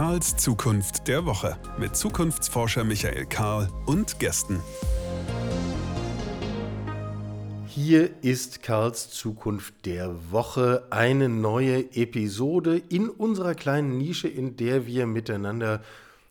Karls Zukunft der Woche mit Zukunftsforscher Michael Karl und Gästen. Hier ist Karls Zukunft der Woche, eine neue Episode in unserer kleinen Nische, in der wir miteinander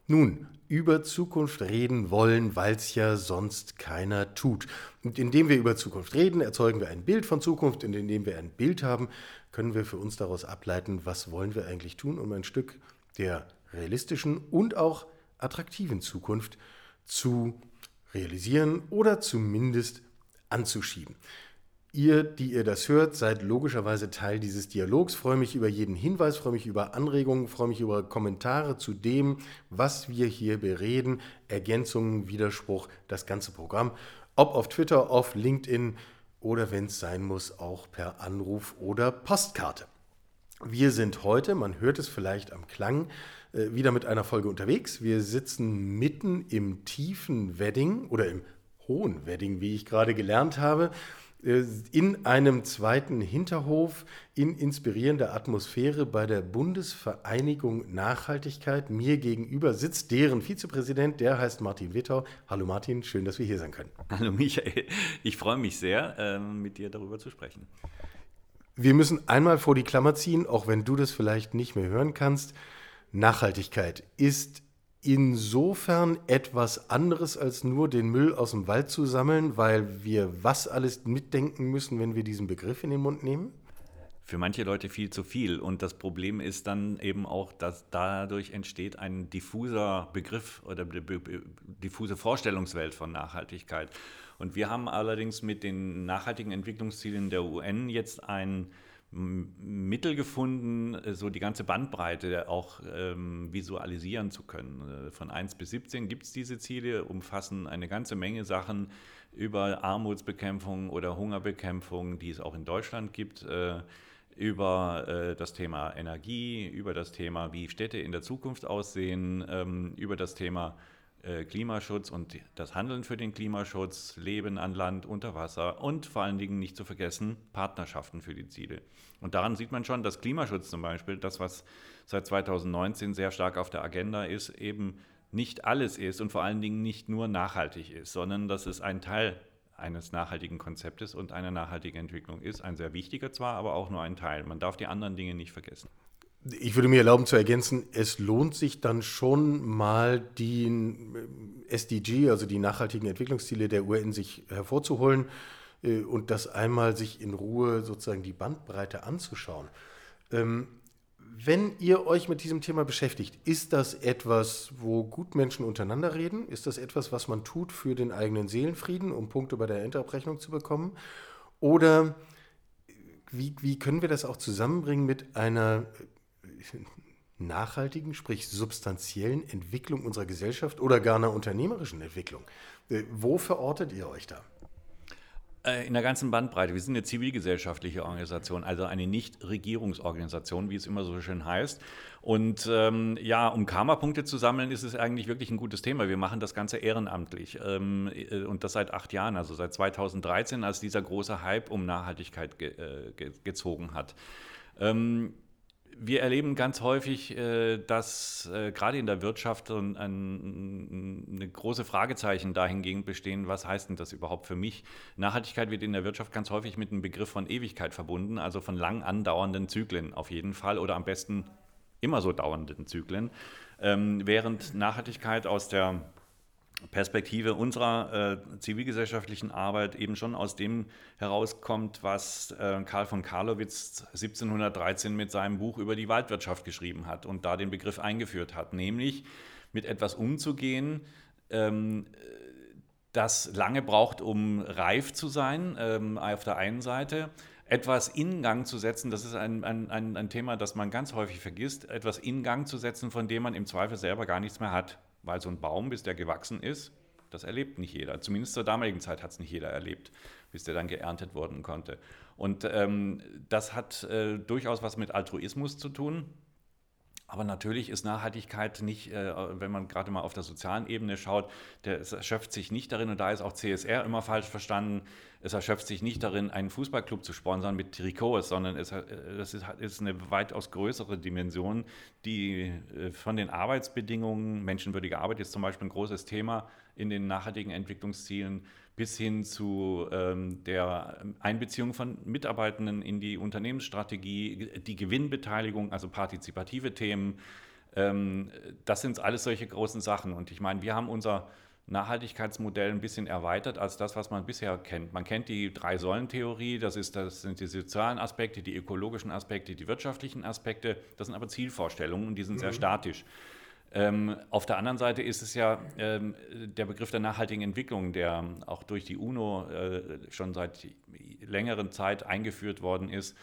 nun über Zukunft reden wollen, weil es ja sonst keiner tut. Und indem wir über Zukunft reden, erzeugen wir ein Bild von Zukunft und indem wir ein Bild haben, können wir für uns daraus ableiten, was wollen wir eigentlich tun, um ein Stück der realistischen und auch attraktiven Zukunft zu realisieren oder zumindest anzuschieben. Ihr, die ihr das hört, seid logischerweise Teil dieses Dialogs. Freue mich über jeden Hinweis, freue mich über Anregungen, freue mich über Kommentare zu dem, was wir hier bereden, Ergänzungen, Widerspruch, das ganze Programm. Ob auf Twitter, auf LinkedIn oder wenn es sein muss, auch per Anruf oder Postkarte. Wir sind heute, man hört es vielleicht am Klang, äh, wieder mit einer Folge unterwegs. Wir sitzen mitten im tiefen Wedding oder im hohen Wedding, wie ich gerade gelernt habe. Äh, in einem zweiten Hinterhof in inspirierender Atmosphäre bei der Bundesvereinigung Nachhaltigkeit. Mir gegenüber sitzt deren Vizepräsident, der heißt Martin Wittau. Hallo Martin, schön, dass wir hier sein können. Hallo Michael, ich freue mich sehr, ähm, mit dir darüber zu sprechen. Wir müssen einmal vor die Klammer ziehen, auch wenn du das vielleicht nicht mehr hören kannst. Nachhaltigkeit ist insofern etwas anderes als nur den Müll aus dem Wald zu sammeln, weil wir was alles mitdenken müssen, wenn wir diesen Begriff in den Mund nehmen? Für manche Leute viel zu viel. Und das Problem ist dann eben auch, dass dadurch entsteht ein diffuser Begriff oder diffuse Vorstellungswelt von Nachhaltigkeit. Und wir haben allerdings mit den nachhaltigen Entwicklungszielen der UN jetzt ein Mittel gefunden, so die ganze Bandbreite auch ähm, visualisieren zu können. Äh, von 1 bis 17 gibt es diese Ziele, umfassen eine ganze Menge Sachen über Armutsbekämpfung oder Hungerbekämpfung, die es auch in Deutschland gibt, äh, über äh, das Thema Energie, über das Thema, wie Städte in der Zukunft aussehen, ähm, über das Thema äh, Klimaschutz und das Handeln für den Klimaschutz, Leben an Land, unter Wasser und vor allen Dingen nicht zu vergessen Partnerschaften für die Ziele. Und daran sieht man schon, dass Klimaschutz zum Beispiel, das was seit 2019 sehr stark auf der Agenda ist, eben nicht alles ist und vor allen Dingen nicht nur nachhaltig ist, sondern dass es ein Teil eines nachhaltigen Konzeptes und einer nachhaltigen Entwicklung ist. Ein sehr wichtiger zwar, aber auch nur ein Teil. Man darf die anderen Dinge nicht vergessen. Ich würde mir erlauben zu ergänzen, es lohnt sich dann schon mal die äh, SDG, also die nachhaltigen Entwicklungsziele der UN, sich hervorzuholen äh, und das einmal sich in Ruhe sozusagen die Bandbreite anzuschauen. Ähm, wenn ihr euch mit diesem Thema beschäftigt, ist das etwas, wo Gutmenschen untereinander reden? Ist das etwas, was man tut für den eigenen Seelenfrieden, um Punkte bei der Endabrechnung zu bekommen? Oder wie, wie können wir das auch zusammenbringen mit einer nachhaltigen, sprich substanziellen Entwicklung unserer Gesellschaft oder gar einer unternehmerischen Entwicklung. Äh, wo verortet ihr euch da? Äh, in der ganzen Bandbreite. Wir sind eine zivilgesellschaftliche Organisation, also eine Nichtregierungsorganisation, wie es immer so schön heißt. Und ähm, ja, um Karma-Punkte zu sammeln, ist es eigentlich wirklich ein gutes Thema. Wir machen das Ganze ehrenamtlich ähm, äh, und das seit acht Jahren, also seit 2013, als dieser große Hype um Nachhaltigkeit ge äh, ge gezogen hat. Ähm, wir erleben ganz häufig, äh, dass äh, gerade in der Wirtschaft ein, ein, eine große Fragezeichen dahingehend bestehen, was heißt denn das überhaupt für mich? Nachhaltigkeit wird in der Wirtschaft ganz häufig mit einem Begriff von Ewigkeit verbunden, also von lang andauernden Zyklen auf jeden Fall oder am besten immer so dauernden Zyklen, ähm, während Nachhaltigkeit aus der Perspektive unserer äh, zivilgesellschaftlichen Arbeit eben schon aus dem herauskommt, was äh, Karl von Karlowitz 1713 mit seinem Buch über die Waldwirtschaft geschrieben hat und da den Begriff eingeführt hat, nämlich mit etwas umzugehen, ähm, das lange braucht, um reif zu sein, ähm, auf der einen Seite, etwas in Gang zu setzen, das ist ein, ein, ein, ein Thema, das man ganz häufig vergisst, etwas in Gang zu setzen, von dem man im Zweifel selber gar nichts mehr hat. Weil so ein Baum, bis der gewachsen ist, das erlebt nicht jeder. Zumindest zur damaligen Zeit hat es nicht jeder erlebt, bis der dann geerntet worden konnte. Und ähm, das hat äh, durchaus was mit Altruismus zu tun. Aber natürlich ist Nachhaltigkeit nicht, äh, wenn man gerade mal auf der sozialen Ebene schaut, der, erschöpft sich nicht darin, und da ist auch CSR immer falsch verstanden, es erschöpft sich nicht darin, einen Fußballclub zu sponsern mit Trikots, sondern es, äh, das ist, ist eine weitaus größere Dimension, die äh, von den Arbeitsbedingungen, menschenwürdige Arbeit ist zum Beispiel ein großes Thema in den nachhaltigen Entwicklungszielen, bis hin zu ähm, der Einbeziehung von Mitarbeitenden in die Unternehmensstrategie, die Gewinnbeteiligung, also partizipative Themen. Ähm, das sind alles solche großen Sachen. Und ich meine, wir haben unser Nachhaltigkeitsmodell ein bisschen erweitert als das, was man bisher kennt. Man kennt die Drei-Säulen-Theorie, das, das sind die sozialen Aspekte, die ökologischen Aspekte, die wirtschaftlichen Aspekte. Das sind aber Zielvorstellungen und die sind mhm. sehr statisch. Ähm, auf der anderen Seite ist es ja ähm, der Begriff der nachhaltigen Entwicklung, der auch durch die UNO äh, schon seit längerer Zeit eingeführt worden ist.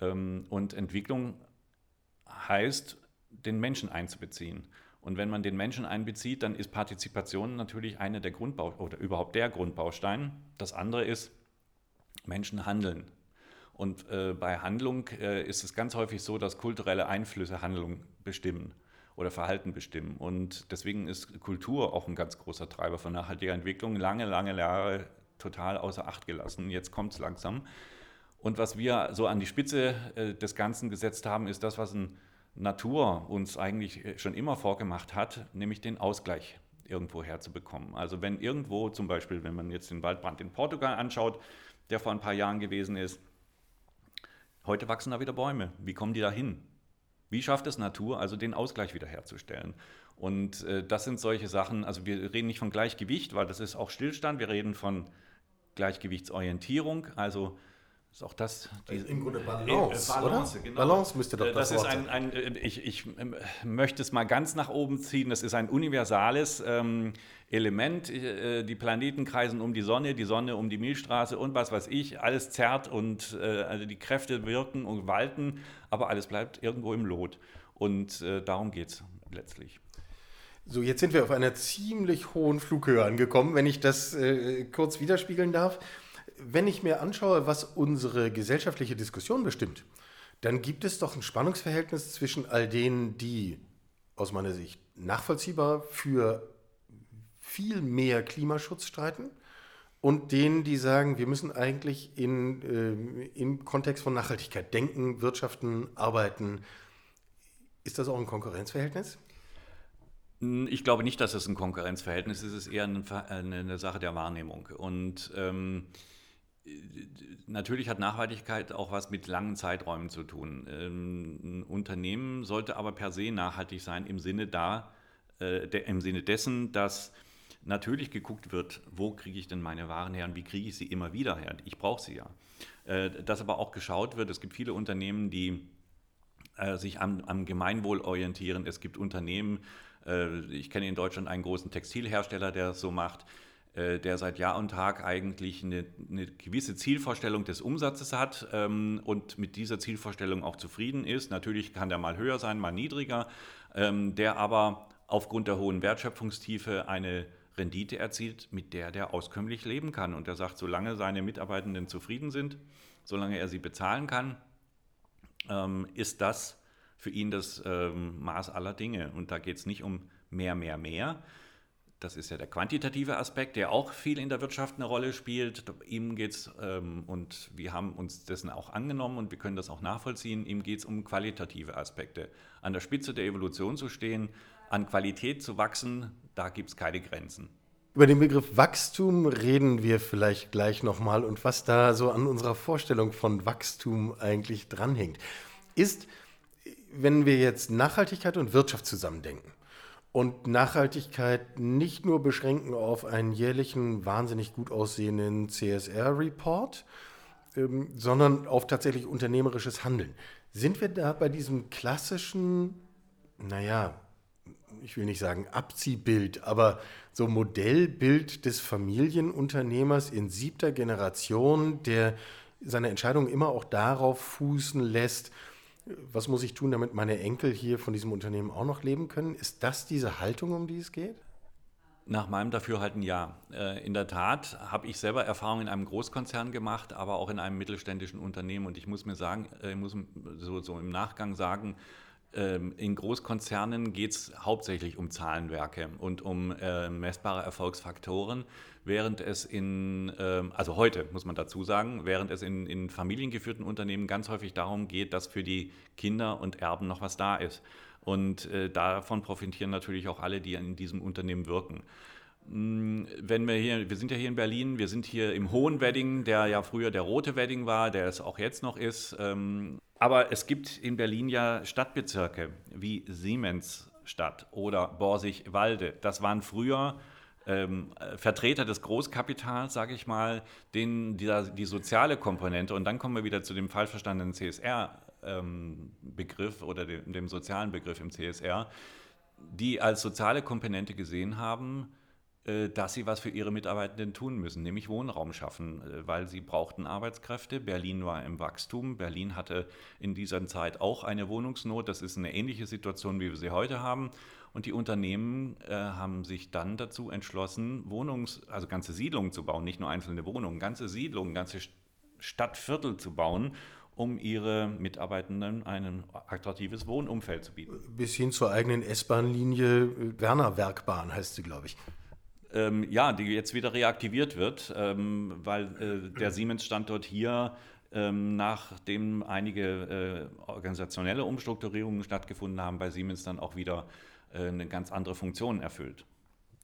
Ähm, und Entwicklung heißt, den Menschen einzubeziehen. Und wenn man den Menschen einbezieht, dann ist Partizipation natürlich eine der Grundbau oder überhaupt der Grundbaustein. Das andere ist, Menschen handeln. Und äh, bei Handlung äh, ist es ganz häufig so, dass kulturelle Einflüsse Handlung bestimmen oder Verhalten bestimmen. Und deswegen ist Kultur auch ein ganz großer Treiber von nachhaltiger Entwicklung. Lange, lange Jahre total außer Acht gelassen. Jetzt kommt es langsam. Und was wir so an die Spitze äh, des Ganzen gesetzt haben, ist das, was Natur uns eigentlich äh, schon immer vorgemacht hat, nämlich den Ausgleich irgendwo herzubekommen. Also wenn irgendwo zum Beispiel, wenn man jetzt den Waldbrand in Portugal anschaut, der vor ein paar Jahren gewesen ist, heute wachsen da wieder Bäume. Wie kommen die da hin? Wie schafft es Natur, also den Ausgleich wiederherzustellen? Und äh, das sind solche Sachen, also wir reden nicht von Gleichgewicht, weil das ist auch Stillstand, wir reden von Gleichgewichtsorientierung, also ist auch das die, also im Grunde Balance, äh, Balance, genau. Balance müsste doch das, das ist ein, ein, äh, ich, ich ähm, möchte es mal ganz nach oben ziehen. Das ist ein universales ähm, Element. Äh, die Planeten kreisen um die Sonne, die Sonne um die Milchstraße und was weiß ich. Alles zerrt und äh, also die Kräfte wirken und walten, aber alles bleibt irgendwo im Lot. Und äh, darum geht es letztlich. So, jetzt sind wir auf einer ziemlich hohen Flughöhe angekommen, wenn ich das äh, kurz widerspiegeln darf wenn ich mir anschaue, was unsere gesellschaftliche Diskussion bestimmt, dann gibt es doch ein Spannungsverhältnis zwischen all denen, die aus meiner Sicht nachvollziehbar für viel mehr Klimaschutz streiten und denen, die sagen, wir müssen eigentlich in, äh, im Kontext von Nachhaltigkeit denken, wirtschaften, arbeiten. Ist das auch ein Konkurrenzverhältnis? Ich glaube nicht, dass es ein Konkurrenzverhältnis ist. Es ist eher eine, eine Sache der Wahrnehmung. Und ähm, natürlich hat Nachhaltigkeit auch was mit langen Zeiträumen zu tun. Ähm, ein Unternehmen sollte aber per se nachhaltig sein im Sinne, da, äh, im Sinne dessen, dass natürlich geguckt wird, wo kriege ich denn meine Waren her und wie kriege ich sie immer wieder her. Ich brauche sie ja. Äh, dass aber auch geschaut wird, es gibt viele Unternehmen, die äh, sich am, am Gemeinwohl orientieren. Es gibt Unternehmen, ich kenne in Deutschland einen großen Textilhersteller, der das so macht, der seit Jahr und Tag eigentlich eine, eine gewisse Zielvorstellung des Umsatzes hat ähm, und mit dieser Zielvorstellung auch zufrieden ist. Natürlich kann der mal höher sein, mal niedriger, ähm, der aber aufgrund der hohen Wertschöpfungstiefe eine Rendite erzielt, mit der der auskömmlich leben kann. Und er sagt, solange seine Mitarbeitenden zufrieden sind, solange er sie bezahlen kann, ähm, ist das für ihn das ähm, Maß aller Dinge. Und da geht es nicht um mehr, mehr, mehr, das ist ja der quantitative Aspekt, der auch viel in der Wirtschaft eine Rolle spielt. Ihm geht es, ähm, und wir haben uns dessen auch angenommen und wir können das auch nachvollziehen, ihm geht es um qualitative Aspekte. An der Spitze der Evolution zu stehen, an Qualität zu wachsen, da gibt es keine Grenzen. Über den Begriff Wachstum reden wir vielleicht gleich nochmal und was da so an unserer Vorstellung von Wachstum eigentlich dranhängt. Ist, wenn wir jetzt Nachhaltigkeit und Wirtschaft zusammendenken, und Nachhaltigkeit nicht nur beschränken auf einen jährlichen, wahnsinnig gut aussehenden CSR-Report, ähm, sondern auf tatsächlich unternehmerisches Handeln. Sind wir da bei diesem klassischen, naja, ich will nicht sagen Abziehbild, aber so Modellbild des Familienunternehmers in siebter Generation, der seine Entscheidungen immer auch darauf fußen lässt, was muss ich tun, damit meine Enkel hier von diesem Unternehmen auch noch leben können? Ist das diese Haltung, um die es geht? Nach meinem Dafürhalten ja. Äh, in der Tat habe ich selber Erfahrungen in einem Großkonzern gemacht, aber auch in einem mittelständischen Unternehmen. Und ich muss mir sagen, äh, ich muss so, so im Nachgang sagen, in Großkonzernen geht es hauptsächlich um Zahlenwerke und um äh, messbare Erfolgsfaktoren, während es in, äh, also heute muss man dazu sagen, während es in, in familiengeführten Unternehmen ganz häufig darum geht, dass für die Kinder und Erben noch was da ist. Und äh, davon profitieren natürlich auch alle, die in diesem Unternehmen wirken. Hm, wenn wir hier, wir sind ja hier in Berlin, wir sind hier im Hohen Wedding, der ja früher der rote Wedding war, der es auch jetzt noch ist. Ähm, aber es gibt in Berlin ja Stadtbezirke wie Siemensstadt oder Borsig-Walde. Das waren früher ähm, Vertreter des Großkapitals, sage ich mal, denen die, die, soziale Komponente, und dann kommen wir wieder zu dem falsch verstandenen CSR-Begriff ähm, oder dem, dem sozialen Begriff im CSR, die als soziale Komponente gesehen haben, dass sie was für ihre Mitarbeitenden tun müssen, nämlich Wohnraum schaffen, äh, weil sie brauchten Arbeitskräfte. Berlin war im Wachstum. Berlin hatte in dieser Zeit auch eine Wohnungsnot. Das ist eine ähnliche Situation, wie wir sie heute haben. Und die Unternehmen äh, haben sich dann dazu entschlossen, Wohnungs-, also ganze Siedlungen zu bauen, nicht nur einzelne Wohnungen, ganze Siedlungen, ganze Stadtviertel zu bauen, um ihre Mitarbeitenden ein attraktives Wohnumfeld zu bieten. Bis hin zur eigenen S-Bahn-Linie Werner Werkbahn heißt sie, glaube ich ähm, ja, die jetzt wieder reaktiviert wird, ähm, weil äh, der Siemens-Standort hier ähm, nachdem einige äh, organisationelle Umstrukturierungen stattgefunden haben, bei Siemens dann auch wieder äh, eine ganz andere Funktion erfüllt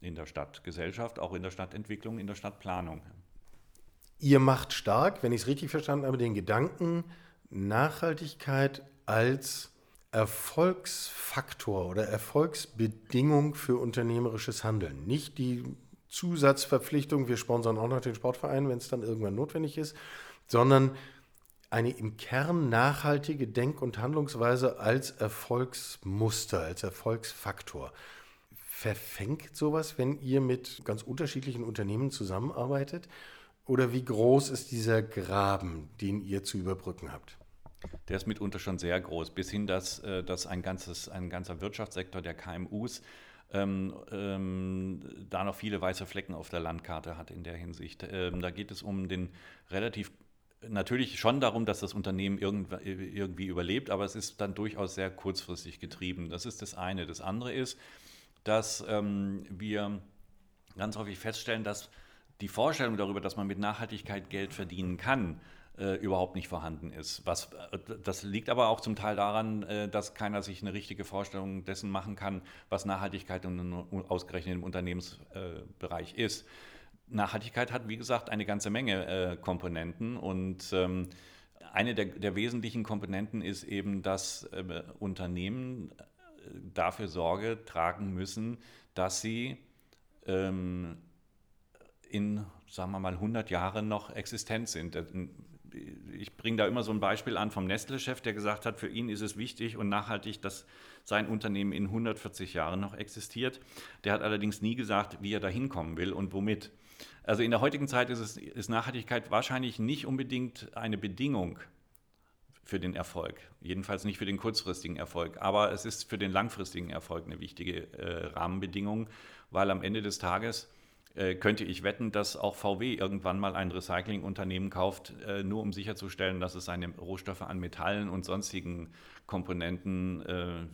in der Stadtgesellschaft, auch in der Stadtentwicklung, in der Stadtplanung. Ihr macht stark, wenn ich es richtig verstanden habe, den Gedanken, Nachhaltigkeit als Erfolgsfaktor oder Erfolgsbedingung für unternehmerisches Handeln. Nicht die Zusatzverpflichtung, wir sponsern auch noch den Sportverein, wenn es dann irgendwann notwendig ist, sondern eine im Kern nachhaltige Denk- und Handlungsweise als Erfolgsmuster, als Erfolgsfaktor. Verfängt sowas, wenn ihr mit ganz unterschiedlichen Unternehmen zusammenarbeitet? Oder wie groß ist dieser Graben, den ihr zu überbrücken habt? Der ist mitunter schon sehr groß, bis hin, dass, äh, dass ein, ganzes, ein ganzer Wirtschaftssektor der KMUs ähm, ähm, da noch viele weiße Flecken auf der Landkarte hat in der Hinsicht. Ähm, da geht es um den relativ natürlich schon darum, dass das Unternehmen irgendwie überlebt, aber es ist dann durchaus sehr kurzfristig getrieben. Das ist das eine. Das andere ist, dass ähm, wir ganz häufig feststellen, dass die Vorstellung darüber, dass man mit Nachhaltigkeit Geld verdienen kann, äh, überhaupt nicht vorhanden ist. Was, äh, das liegt aber auch zum Teil daran, äh, dass keiner sich eine richtige Vorstellung dessen machen kann, was Nachhaltigkeit in, ausgerechnet im Unternehmensbereich ist. Nachhaltigkeit hat, wie gesagt, eine ganze Menge äh, Komponenten und ähm, eine der, der, wesentlichen Komponenten ist eben, dass äh, Unternehmen dafür Sorge tragen müssen, dass sie ähm, in, sagen wir mal, 100 Jahren noch existent sind ich bringe da immer so ein Beispiel an vom Nestle-Chef, der gesagt hat, für ihn ist es wichtig und nachhaltig, dass sein Unternehmen in 140 Jahren noch existiert. Der hat allerdings nie gesagt, wie er da hinkommen will und womit. Also in der heutigen Zeit ist, es, ist Nachhaltigkeit wahrscheinlich nicht unbedingt eine Bedingung für den Erfolg. Jedenfalls nicht für den kurzfristigen Erfolg. Aber es ist für den langfristigen Erfolg eine wichtige äh, Rahmenbedingung, weil am Ende des Tages äh, könnte ich wetten, dass auch VW irgendwann mal ein Recyclingunternehmen kauft, äh, nur um sicherzustellen, dass es seine Rohstoffe an Metallen und sonstigen Komponenten äh,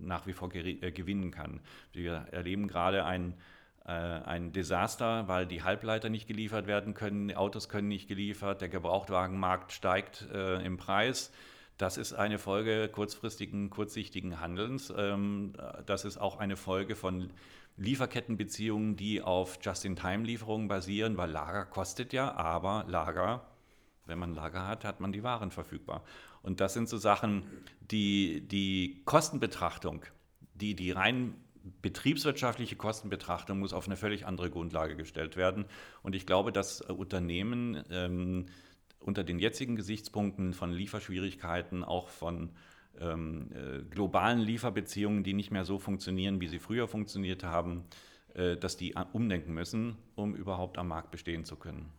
nach wie vor gewinnen kann. Wir erleben gerade ein, ein Desaster, weil die Halbleiter nicht geliefert werden können, die Autos können nicht geliefert, der Gebrauchtwagenmarkt steigt im Preis. Das ist eine Folge kurzfristigen, kurzsichtigen Handelns. Ähm, das ist auch eine Folge von Lieferkettenbeziehungen, die auf Just-in-Time-Lieferungen basieren, weil Lager kostet ja, aber Lager, wenn man Lager hat, hat man die Waren verfügbar. Und das sind so Sachen, die die Kostenbetrachtung, die die rein betriebswirtschaftliche Kostenbetrachtung muss auf eine völlig andere Grundlage gestellt werden. Und ich glaube, dass Unternehmen ähm, unter den jetzigen Gesichtspunkten von Lieferschwierigkeiten, auch von ähm, äh, globalen Lieferbeziehungen, die nicht mehr so funktionieren, wie sie früher funktioniert haben, äh, dass die umdenken müssen, um überhaupt am Markt bestehen zu können.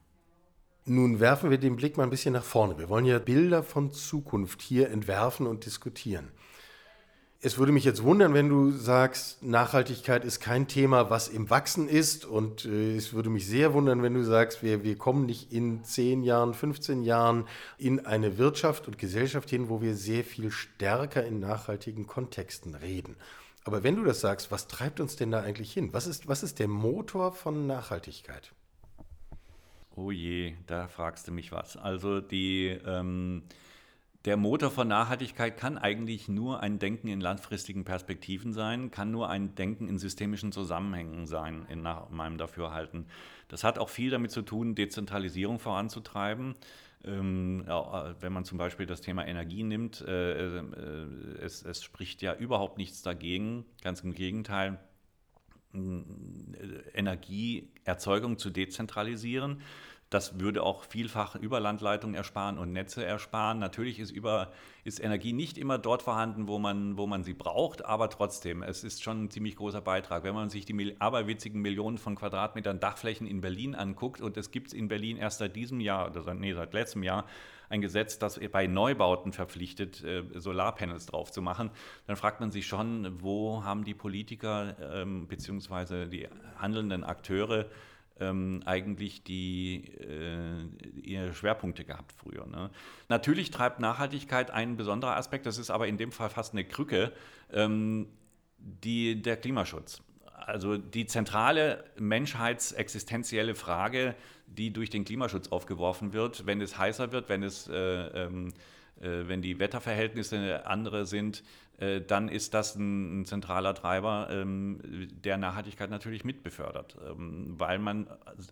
Nun werfen wir den Blick mal ein bisschen nach vorne. Wir wollen ja Bilder von Zukunft hier entwerfen und diskutieren. Es würde mich jetzt wundern, wenn du sagst, Nachhaltigkeit ist kein Thema, was im Wachsen ist. Und äh, es würde mich sehr wundern, wenn du sagst, wir, wir kommen nicht in 10 Jahren, 15 Jahren in eine Wirtschaft und Gesellschaft hin, wo wir sehr viel stärker in nachhaltigen Kontexten reden. Aber wenn du das sagst, was treibt uns denn da eigentlich hin? Was ist, was ist der Motor von Nachhaltigkeit? Oh je, da fragst du mich was. Also die... Ähm der Motor von Nachhaltigkeit kann eigentlich nur ein Denken in langfristigen Perspektiven sein, kann nur ein Denken in systemischen Zusammenhängen sein, in meinem Dafürhalten. Das hat auch viel damit zu tun, Dezentralisierung voranzutreiben. Ähm, wenn man zum Beispiel das Thema Energie nimmt, äh, äh, es, es, spricht ja überhaupt nichts dagegen, ganz im Gegenteil, Energieerzeugung zu dezentralisieren. Das würde auch vielfach Überlandleitungen ersparen und Netze ersparen. Natürlich ist, über, ist Energie nicht immer dort vorhanden, wo man, wo man sie braucht, aber trotzdem, es ist schon ein ziemlich großer Beitrag. Wenn man sich die aberwitzigen Millionen von Quadratmetern Dachflächen in Berlin anguckt, und es gibt in Berlin erst seit diesem Jahr, oder nee, seit letztem Jahr, ein Gesetz, das bei Neubauten verpflichtet, äh, Solarpanels drauf zu machen, dann fragt man sich schon, wo haben die Politiker ähm, bzw. die handelnden Akteure ähm, eigentlich die, äh, ihre Schwerpunkte gehabt früher. Ne? Natürlich treibt Nachhaltigkeit ein besonderer Aspekt, das ist aber in dem Fall fast eine Krücke, ähm, die, der Klimaschutz. Also die zentrale menschheitsexistenzielle Frage, die durch den Klimaschutz aufgeworfen wird, wenn es heißer wird, wenn es äh, ähm, äh, wenn die Wetterverhältnisse andere sind, äh, dann ist das ein, ein zentraler Treiber, ähm, der Nachhaltigkeit natürlich mitbefördert, ähm, weil man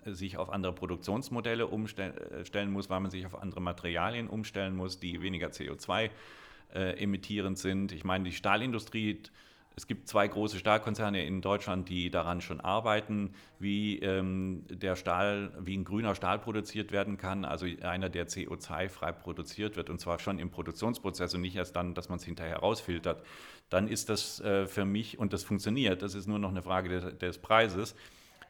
sich auf andere Produktionsmodelle umstellen äh, muss, weil man sich auf andere Materialien umstellen muss, die weniger CO2 emittierend sind. Ich meine, die Stahlindustrie es gibt zwei große Stahlkonzerne in Deutschland, die daran schon arbeiten, wie ähm, der Stahl, wie ein grüner Stahl produziert werden kann, also einer, der CO2-frei produziert wird, und zwar schon im Produktionsprozess und nicht erst dann, dass man es hinterher rausfiltert. Dann ist das äh, für mich, und das funktioniert, das ist nur noch eine Frage des, des Preises,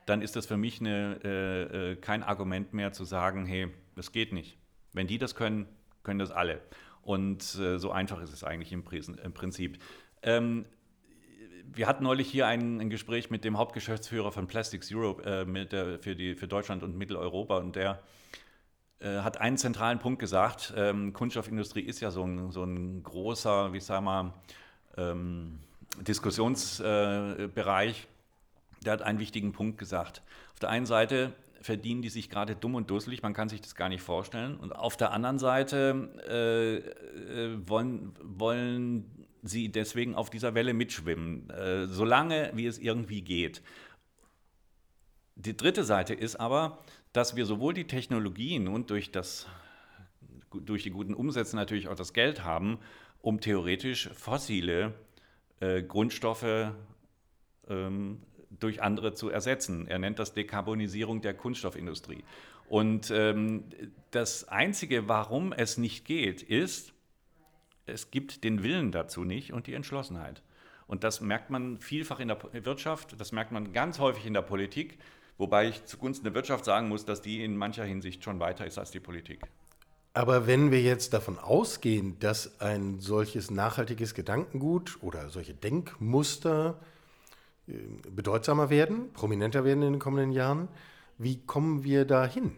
dann ist das für mich eine, äh, äh kein Argument mehr zu sagen, hey, das geht nicht. Wenn die das können, können das alle. Und äh, so einfach ist es eigentlich im, Prinzip. Ähm, wir hatten neulich hier ein, ein, Gespräch mit dem Hauptgeschäftsführer von Plastics Europe äh, der, für, die, für Deutschland und Mitteleuropa und der äh, hat einen zentralen Punkt gesagt. Ähm, Kunststoffindustrie ist ja so ein, so ein großer, wie sag mal, ähm, Diskussionsbereich. Äh, der hat einen wichtigen Punkt gesagt. Auf der einen Seite verdienen die sich gerade dumm und dusselig, man kann sich das gar nicht vorstellen. Und auf der anderen Seite äh, äh wollen, wollen sie deswegen auf dieser Welle mitschwimmen, äh, solange wie es irgendwie geht. Die dritte Seite ist aber, dass wir sowohl die Technologien und durch, das, durch die guten Umsätze natürlich auch das Geld haben, um theoretisch fossile äh, Grundstoffe ähm, durch andere zu ersetzen. Er nennt das Dekarbonisierung der Kunststoffindustrie. Und ähm, das Einzige, warum es nicht geht, ist, es gibt den Willen dazu nicht und die Entschlossenheit. Und das merkt man vielfach in der Wirtschaft, das merkt man ganz häufig in der Politik, wobei ich zugunsten der Wirtschaft sagen muss, dass die in mancher Hinsicht schon weiter ist als die Politik. Aber wenn wir jetzt davon ausgehen, dass ein solches nachhaltiges Gedankengut oder solche Denkmuster äh, bedeutsamer werden, prominenter werden in den kommenden Jahren, wie kommen wir dahin?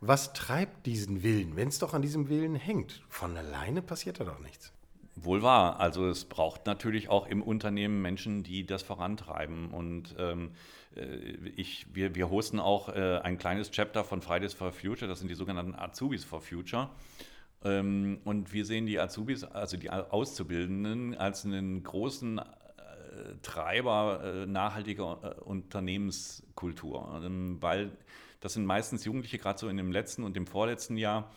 Was treibt diesen Willen, wenn es doch an diesem Willen hängt? Von alleine passiert da doch nichts. Wohl wahr. Also es braucht natürlich auch im Unternehmen Menschen, die das vorantreiben. Und ähm, äh, ich, wir, wir hosten auch äh, ein kleines Chapter von Fridays for Future, das sind die sogenannten Azubis for Future. Ähm, und wir sehen die Azubis, also die Auszubildenden, als einen großen äh, Treiber äh, nachhaltiger äh, Unternehmenskultur, ähm, weil das sind meistens Jugendliche, gerade so in dem letzten und dem vorletzten Jahr,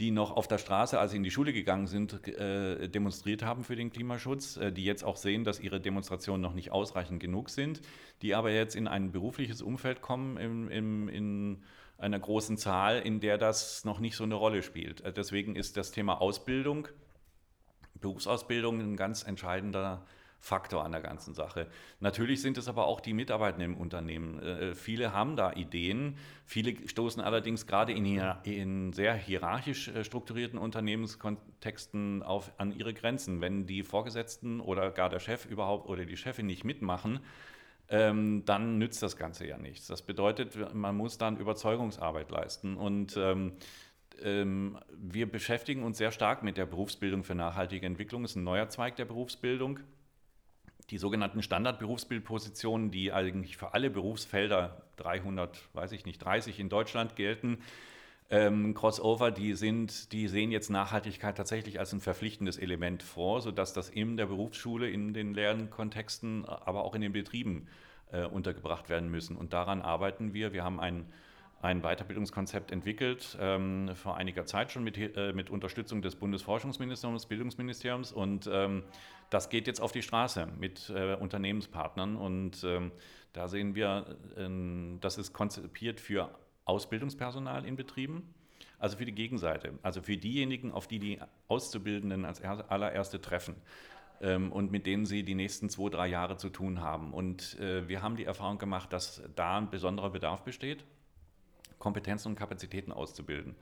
die noch auf der Straße, als sie in die Schule gegangen sind, äh, demonstriert haben für den Klimaschutz, äh, die jetzt auch sehen, dass ihre Demonstrationen noch nicht ausreichend genug sind, die aber jetzt in ein berufliches Umfeld kommen, im, im, in einer großen Zahl, in der das noch nicht so eine Rolle spielt. Äh, deswegen ist das Thema Ausbildung, Berufsausbildung ein ganz entscheidender Faktor an der ganzen Sache. Natürlich sind es aber auch die Mitarbeitenden im Unternehmen. Äh, viele haben da Ideen, viele stoßen allerdings gerade in, in sehr hierarchisch äh, strukturierten Unternehmenskontexten auf, an ihre Grenzen. Wenn die Vorgesetzten oder gar der Chef überhaupt oder die Chefin nicht mitmachen, ähm, dann nützt das Ganze ja nichts. Das bedeutet, man muss dann Überzeugungsarbeit leisten und ähm, ähm, wir beschäftigen uns sehr stark mit der Berufsbildung für nachhaltige Entwicklung. Das ist ein neuer Zweig der Berufsbildung die sogenannten Standardberufsbildpositionen, die eigentlich für alle Berufsfelder 300, weiß ich nicht, 30 in Deutschland gelten, ähm, Crossover, die sind, die sehen jetzt Nachhaltigkeit tatsächlich als ein verpflichtendes Element vor, sodass das in der Berufsschule, in den Lernkontexten, aber auch in den Betrieben äh, untergebracht werden müssen. Und daran arbeiten wir. Wir haben ein ein Weiterbildungskonzept entwickelt, ähm, vor einiger Zeit schon mit, äh, mit Unterstützung des Bundesforschungsministeriums, des Bildungsministeriums. Und ähm, das geht jetzt auf die Straße mit äh, Unternehmenspartnern. Und ähm, da sehen wir, äh, das ist konzipiert für Ausbildungspersonal in Betrieben, also für die Gegenseite, also für diejenigen, auf die die Auszubildenden als allererste treffen ähm, und mit denen sie die nächsten zwei, drei Jahre zu tun haben. Und äh, wir haben die Erfahrung gemacht, dass da ein besonderer Bedarf besteht Kompetenzen und Kapazitäten auszubilden.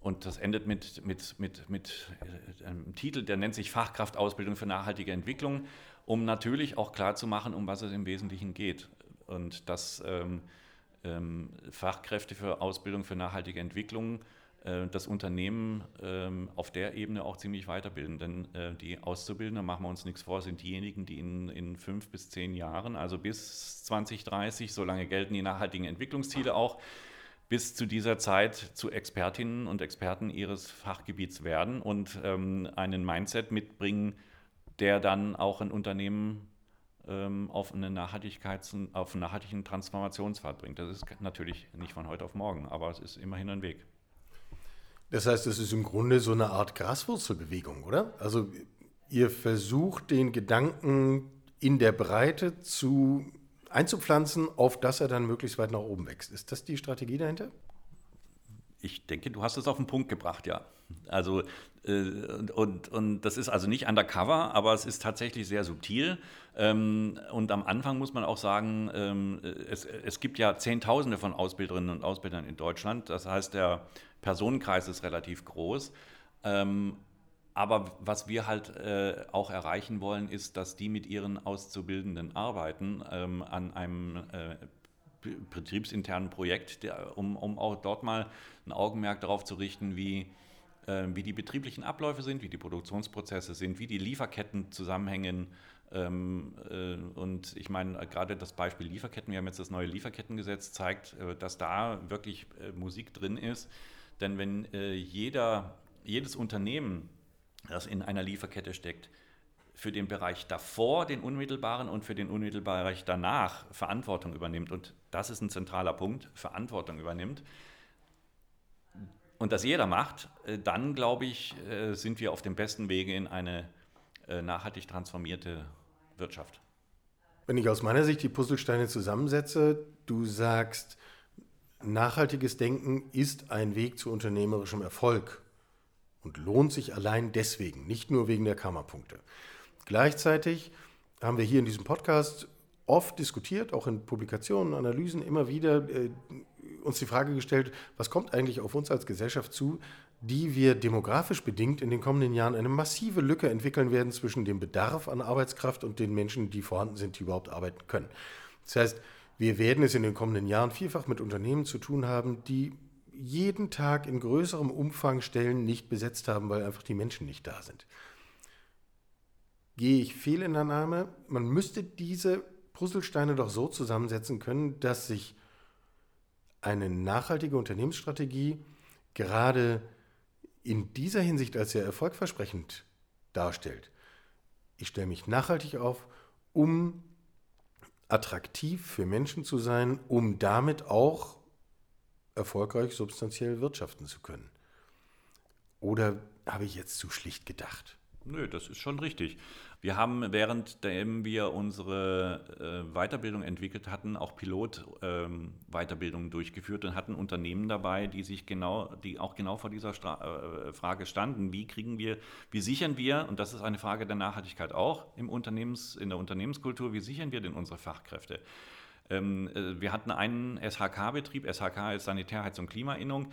Und das endet mit, mit, mit, mit äh, einem Titel, der nennt sich Fachkraftausbildung für nachhaltige Entwicklung, um natürlich auch klarzumachen, um was es im Wesentlichen geht. Und dass ähm, ähm, Fachkräfte für Ausbildung für nachhaltige Entwicklung das Unternehmen ähm, auf der Ebene auch ziemlich weiterbilden. Denn äh, die Auszubildenden, machen wir uns nichts vor, sind diejenigen, die in, in fünf bis zehn Jahren, also bis 2030, solange gelten die nachhaltigen Entwicklungsziele auch, bis zu dieser Zeit zu Expertinnen und Experten ihres Fachgebiets werden und ähm, einen Mindset mitbringen, der dann auch ein Unternehmen ähm, auf, eine Nachhaltigkeits-, auf einen nachhaltigen Transformationspfad bringt. Das ist natürlich nicht von heute auf morgen, aber es ist immerhin ein Weg. Das heißt, es ist im Grunde so eine Art Graswurzelbewegung, oder? Also ihr versucht den Gedanken in der Breite zu einzupflanzen, auf dass er dann möglichst weit nach oben wächst. Ist das die Strategie dahinter? Ich denke, du hast es auf den Punkt gebracht, ja. Also äh, und, und das ist also nicht undercover, aber es ist tatsächlich sehr subtil. Ähm, und am Anfang muss man auch sagen, ähm, es, es gibt ja Zehntausende von Ausbilderinnen und Ausbildern in Deutschland. Das heißt, der Personenkreis ist relativ groß. Ähm, aber was wir halt äh, auch erreichen wollen, ist, dass die mit ihren Auszubildenden arbeiten ähm, an einem äh, betriebsinternen Projekt, der, um, um auch dort mal ein Augenmerk darauf zu richten, wie, äh, wie die betrieblichen Abläufe sind, wie die Produktionsprozesse sind, wie die Lieferketten zusammenhängen. Ähm, äh, und ich meine, gerade das Beispiel Lieferketten, wir haben jetzt das neue Lieferkettengesetz, zeigt, äh, dass da wirklich äh, Musik drin ist. Denn wenn jeder, jedes Unternehmen das in einer Lieferkette steckt, für den Bereich davor, den unmittelbaren und für den unmittelbaren Bereich danach Verantwortung übernimmt. Und das ist ein zentraler Punkt, Verantwortung übernimmt. Und das jeder macht, äh, dann glaube ich, äh, sind wir auf dem besten Wege in eine äh, nachhaltig transformierte Wirtschaft. Wenn ich aus meiner Sicht die Puzzlesteine zusammensetze, du sagst, nachhaltiges Denken ist ein Weg zu unternehmerischem Erfolg und lohnt sich allein deswegen, nicht nur wegen der Kammerpunkte. Gleichzeitig haben wir hier in diesem Podcast oft diskutiert, auch in Publikationen, Analysen immer wieder äh, uns die Frage gestellt, was kommt eigentlich auf uns als Gesellschaft zu, die wir demografisch bedingt in den kommenden Jahren eine massive Lücke entwickeln werden zwischen dem Bedarf an Arbeitskraft und den Menschen, die vorhanden sind, die überhaupt arbeiten können. Das heißt, wir werden es in den kommenden Jahren vielfach mit Unternehmen zu tun haben, die jeden Tag in größerem Umfang Stellen nicht besetzt haben, weil einfach die Menschen nicht da sind. Gehe ich fehl in der Annahme, man müsste diese Puzzlesteine doch so zusammensetzen können, dass sich eine nachhaltige Unternehmensstrategie gerade in dieser Hinsicht als sehr erfolgversprechend darstellt. Ich stelle mich nachhaltig auf, um attraktiv für Menschen zu sein, um damit auch erfolgreich substanziell wirtschaften zu können. Oder habe ich jetzt zu schlicht gedacht? Nö, das ist schon richtig. Wir haben, währenddem wir unsere äh, Weiterbildung entwickelt hatten, auch Pilot-Weiterbildungen ähm, durchgeführt und hatten Unternehmen dabei, die sich genau, die auch genau vor dieser Stra äh, Frage standen. Wie kriegen wir, wie sichern wir, und das ist eine Frage der Nachhaltigkeit auch im Unternehmens, in der Unternehmenskultur, wie sichern wir denn unsere Fachkräfte? Ähm, äh, wir hatten einen SHK-Betrieb, SHK ist Sanitär, Heizung, Klimainnung,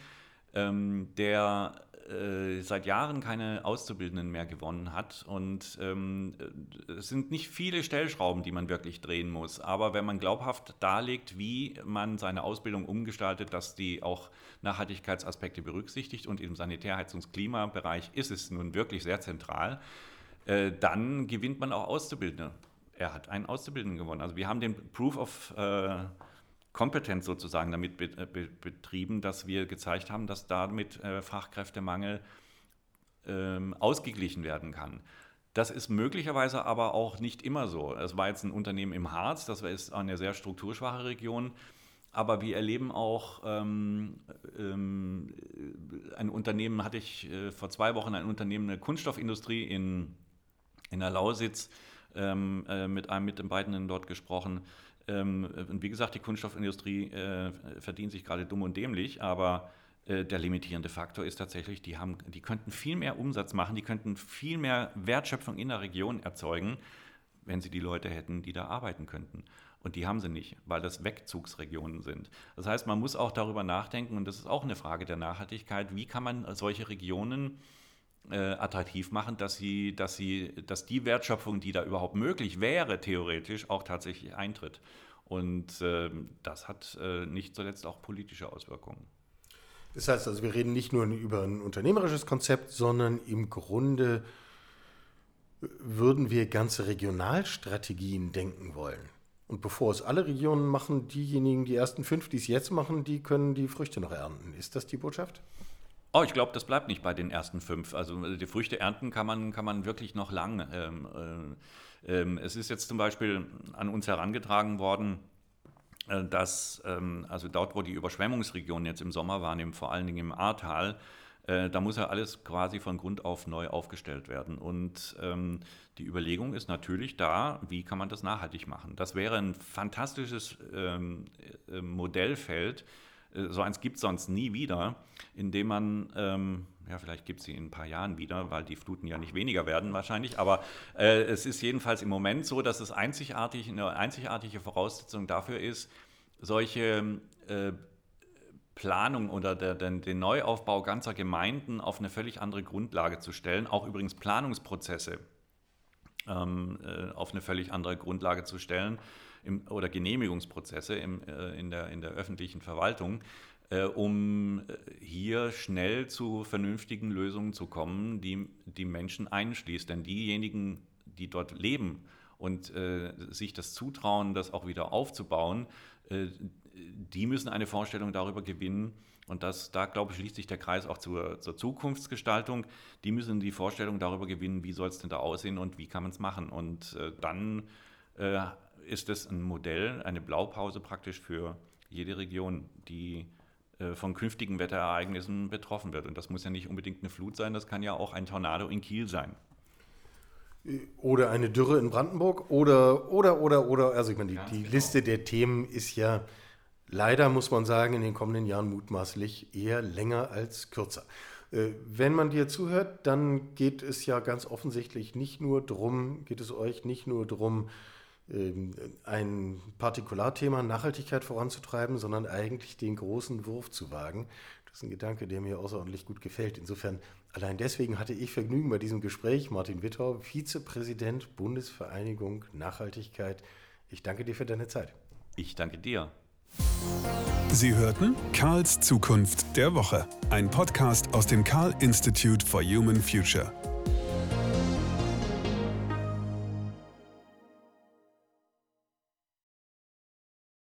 ähm, der äh, seit Jahren keine Auszubildenden mehr gewonnen hat. Und ähm, es sind nicht viele Stellschrauben, die man wirklich drehen muss. Aber wenn man glaubhaft darlegt, wie man seine Ausbildung umgestaltet, dass die auch Nachhaltigkeitsaspekte berücksichtigt und im Sanitärheizungsklimabereich ist es nun wirklich sehr zentral, äh, dann gewinnt man auch Auszubildende. Er hat einen Auszubildenden gewonnen. Also wir haben den Proof of äh, Kompetenz sozusagen damit äh, betrieben, dass wir gezeigt haben, dass damit äh, Fachkräftemangel ähm, ausgeglichen werden kann. Das ist möglicherweise aber auch nicht immer so. Es war jetzt ein Unternehmen im Harz, das ist eine sehr strukturschwache Region. Aber wir erleben auch ähm, ähm, ein Unternehmen, hatte ich äh, vor zwei Wochen ein Unternehmen, eine Kunststoffindustrie in, in der Lausitz, mit einem mit den beiden dort gesprochen, und wie gesagt, die Kunststoffindustrie äh, verdient sich gerade dumm und dämlich, aber äh, der limitierende Faktor ist tatsächlich, die, haben, die könnten viel mehr Umsatz machen, die könnten viel mehr Wertschöpfung in der Region erzeugen, wenn sie die Leute hätten, die da arbeiten könnten. Und die haben sie nicht, weil das Wegzugsregionen sind. Das heißt, man muss auch darüber nachdenken, und das ist auch eine Frage der Nachhaltigkeit, wie kann man solche Regionen äh, attraktiv machen, dass, sie, dass, sie, dass die Wertschöpfung, die da überhaupt möglich wäre, theoretisch auch tatsächlich eintritt. Und äh, das hat äh, nicht zuletzt auch politische Auswirkungen. Das heißt also, wir reden nicht nur über ein unternehmerisches Konzept, sondern im Grunde würden wir ganze Regionalstrategien denken wollen. Und bevor es alle Regionen machen, diejenigen, die ersten fünf, die es jetzt machen, die können die Früchte noch ernten. Ist das die Botschaft? Oh, ich glaube, das bleibt nicht bei den ersten fünf. Also äh, die Früchte ernten kann man, kann man wirklich noch lang. Ähm, äh, äh, es ist jetzt zum Beispiel an uns herangetragen worden, äh, dass ähm, also dort, wo die Überschwemmungsregionen jetzt im Sommer waren, vor allen Dingen im Ahrtal, äh, da muss ja alles quasi von Grund auf neu aufgestellt werden. Und ähm, die Überlegung ist natürlich da, wie kann man das nachhaltig machen. Das wäre ein fantastisches ähm, äh, Modellfeld, so eins gibt es sonst nie wieder, indem man, ähm, ja, vielleicht gibt es sie in ein paar Jahren wieder, weil die Fluten ja nicht weniger werden wahrscheinlich, aber äh, es ist jedenfalls im Moment so, dass es einzigartig, eine einzigartige Voraussetzung dafür ist, solche äh, Planung oder der, den, den, Neuaufbau ganzer Gemeinden auf eine völlig andere Grundlage zu stellen, auch übrigens Planungsprozesse ähm, äh, auf eine völlig andere Grundlage zu stellen im, oder Genehmigungsprozesse im, äh, in, der, in der öffentlichen Verwaltung, äh, um äh, hier schnell zu vernünftigen Lösungen zu kommen, die die Menschen einschließt. Denn diejenigen, die dort leben und äh, sich das zutrauen, das auch wieder aufzubauen, äh, die müssen eine Vorstellung darüber gewinnen, und das, da glaube ich, schließt sich der Kreis auch zur, zur Zukunftsgestaltung. Die müssen die Vorstellung darüber gewinnen, wie soll es denn da aussehen und wie kann man es machen. Und äh, dann äh, ist es ein Modell, eine Blaupause praktisch für jede Region, die äh, von künftigen Wetterereignissen betroffen wird. Und das muss ja nicht unbedingt eine Flut sein, das kann ja auch ein Tornado in Kiel sein. Oder eine Dürre in Brandenburg oder, oder, oder, oder. Also ich meine, die, die genau. Liste der Themen ist ja leider, muss man sagen, in den kommenden Jahren mutmaßlich eher länger als kürzer. Äh, wenn man dir zuhört, dann geht es ja ganz offensichtlich nicht nur darum, geht es euch nicht nur darum, ähm, ein Partikularthema Nachhaltigkeit voranzutreiben, sondern eigentlich den großen Wurf zu wagen. Das ist ein Gedanke, der mir außerordentlich gut gefällt. Insofern, allein deswegen hatte ich Vergnügen bei diesem Gespräch. Martin Wittau, Vizepräsident Bundesvereinigung Nachhaltigkeit. Ich danke dir für deine Zeit. Ich danke dir. Sie hörten Karls Zukunft der Woche, ein Podcast aus dem Karl Institute for Human Future.